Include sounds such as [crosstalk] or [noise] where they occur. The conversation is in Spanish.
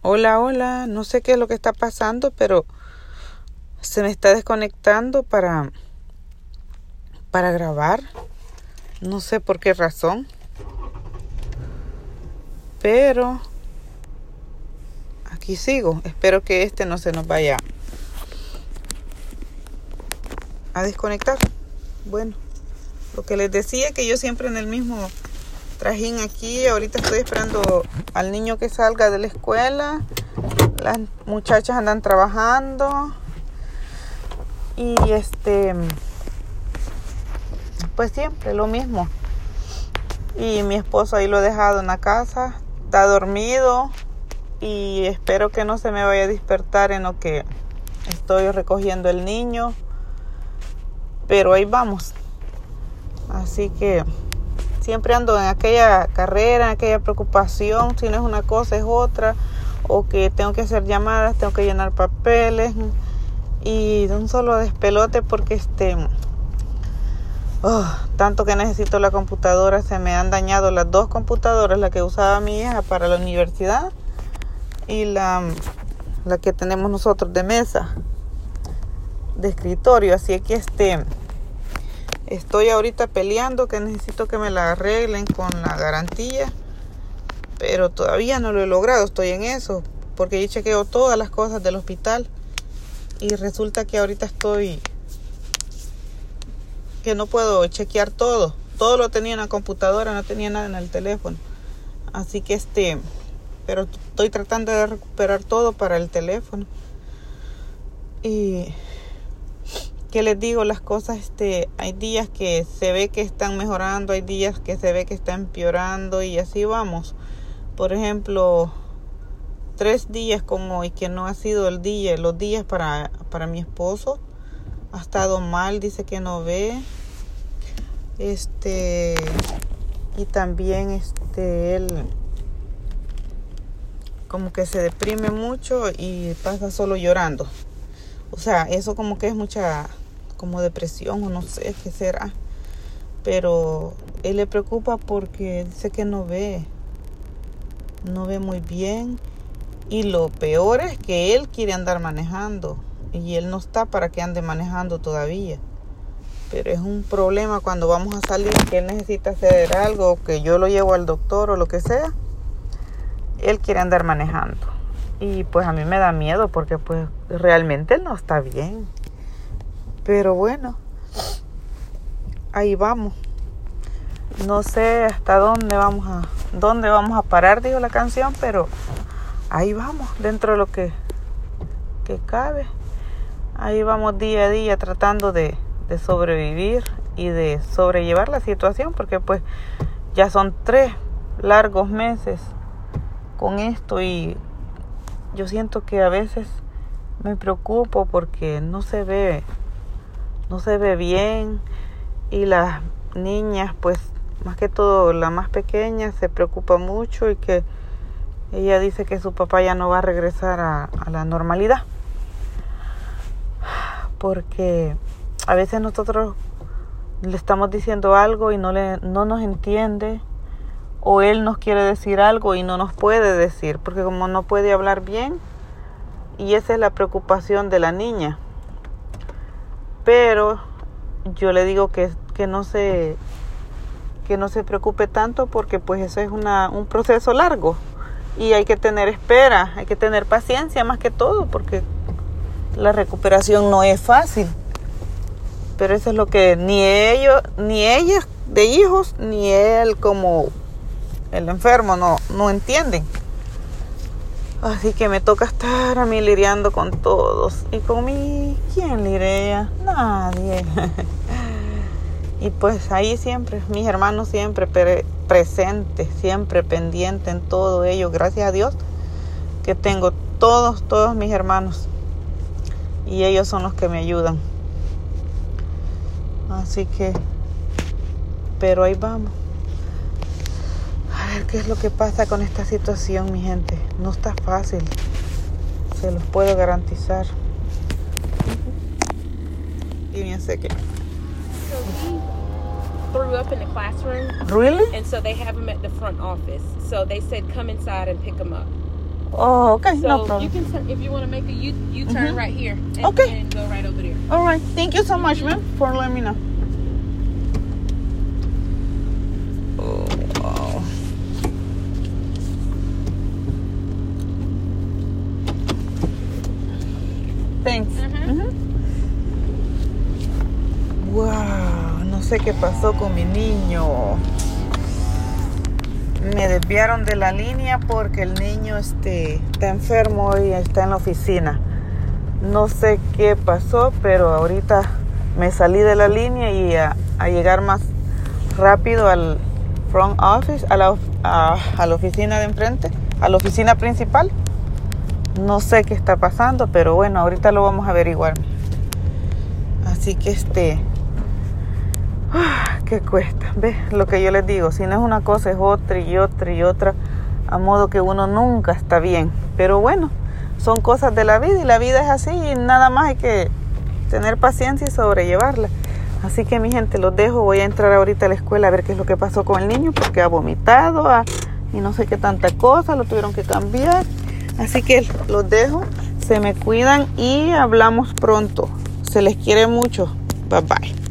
Hola, hola, no sé qué es lo que está pasando, pero se me está desconectando para para grabar. No sé por qué razón. Pero aquí sigo. Espero que este no se nos vaya a desconectar. Bueno, lo que les decía que yo siempre en el mismo trajín aquí. Ahorita estoy esperando al niño que salga de la escuela. Las muchachas andan trabajando. Y este, pues siempre lo mismo. Y mi esposo ahí lo he dejado en la casa. Está dormido. Y espero que no se me vaya a despertar en lo que estoy recogiendo el niño. Pero ahí vamos. Así que siempre ando en aquella carrera, en aquella preocupación, si no es una cosa es otra, o que tengo que hacer llamadas, tengo que llenar papeles y de un solo despelote porque este oh, tanto que necesito la computadora, se me han dañado las dos computadoras, la que usaba mi hija para la universidad y la, la que tenemos nosotros de mesa, de escritorio, así que este Estoy ahorita peleando que necesito que me la arreglen con la garantía. Pero todavía no lo he logrado. Estoy en eso. Porque yo chequeo todas las cosas del hospital. Y resulta que ahorita estoy... Que no puedo chequear todo. Todo lo tenía en la computadora. No tenía nada en el teléfono. Así que este... Pero estoy tratando de recuperar todo para el teléfono. Y que les digo las cosas este hay días que se ve que están mejorando hay días que se ve que están empeorando y así vamos. Por ejemplo tres días como hoy que no ha sido el día los días para para mi esposo ha estado mal dice que no ve. Este y también este él como que se deprime mucho y pasa solo llorando o sea, eso como que es mucha como depresión o no sé qué será. Pero él le preocupa porque dice que no ve. No ve muy bien. Y lo peor es que él quiere andar manejando. Y él no está para que ande manejando todavía. Pero es un problema cuando vamos a salir que él necesita hacer algo, que yo lo llevo al doctor o lo que sea. Él quiere andar manejando. Y pues a mí me da miedo porque pues realmente no está bien. Pero bueno, ahí vamos. No sé hasta dónde vamos a dónde vamos a parar, dijo la canción, pero ahí vamos, dentro de lo que, que cabe. Ahí vamos día a día tratando de, de sobrevivir y de sobrellevar la situación, porque pues ya son tres largos meses con esto y yo siento que a veces me preocupo porque no se ve, no se ve bien y las niñas, pues más que todo la más pequeña, se preocupa mucho y que ella dice que su papá ya no va a regresar a, la normalidad. Porque a veces nosotros le estamos diciendo algo y no, le, no nos entiende o él nos quiere decir algo y no nos puede decir, porque como no puede hablar bien, y esa es la preocupación de la niña. Pero yo le digo que, que no se que no se preocupe tanto porque pues eso es una, un proceso largo y hay que tener espera, hay que tener paciencia más que todo porque la recuperación no es fácil. Pero eso es lo que ni ellos, ni ellas de hijos, ni él como el enfermo no, no entienden. Así que me toca estar a mí lidiando con todos. ¿Y con mí quién lidia? Nadie. [laughs] y pues ahí siempre, mis hermanos siempre presentes, siempre pendientes en todo ello. Gracias a Dios que tengo todos, todos mis hermanos. Y ellos son los que me ayudan. Así que, pero ahí vamos qué es lo que pasa con esta situación, mi gente. No está fácil. Se los puedo garantizar. Give me a second. threw up in the classroom. Really? And so they have him at the front office. So they said, come inside and pick him up. Oh, okay, So no you problem. can turn if you want to make a U U turn right here. And, Okay. And go right over there. All right. Thank you so much, ma'am, for letting me know. Sé qué pasó con mi niño. Me desviaron de la línea porque el niño este, está enfermo y está en la oficina. No sé qué pasó, pero ahorita me salí de la línea y a, llegar más rápido al front office, a la, a la oficina de enfrente, a la oficina principal. No sé qué está pasando, pero bueno, ahorita lo vamos a averiguar. Así que este, [sighs] ¿qué cuesta? ¿Ves? Lo que yo les digo, si no es una cosa es otra y otra y otra, a modo que uno nunca está bien. Pero bueno, son cosas de la vida y la vida es así y nada más hay que tener paciencia y sobrellevarla. Así que mi gente, los dejo, voy a entrar ahorita a la escuela a ver qué es lo que pasó con el niño porque ha vomitado y no sé qué tanta cosa, lo tuvieron que cambiar. Así que los dejo, se me cuidan y hablamos pronto. Se les quiere mucho. Bye bye.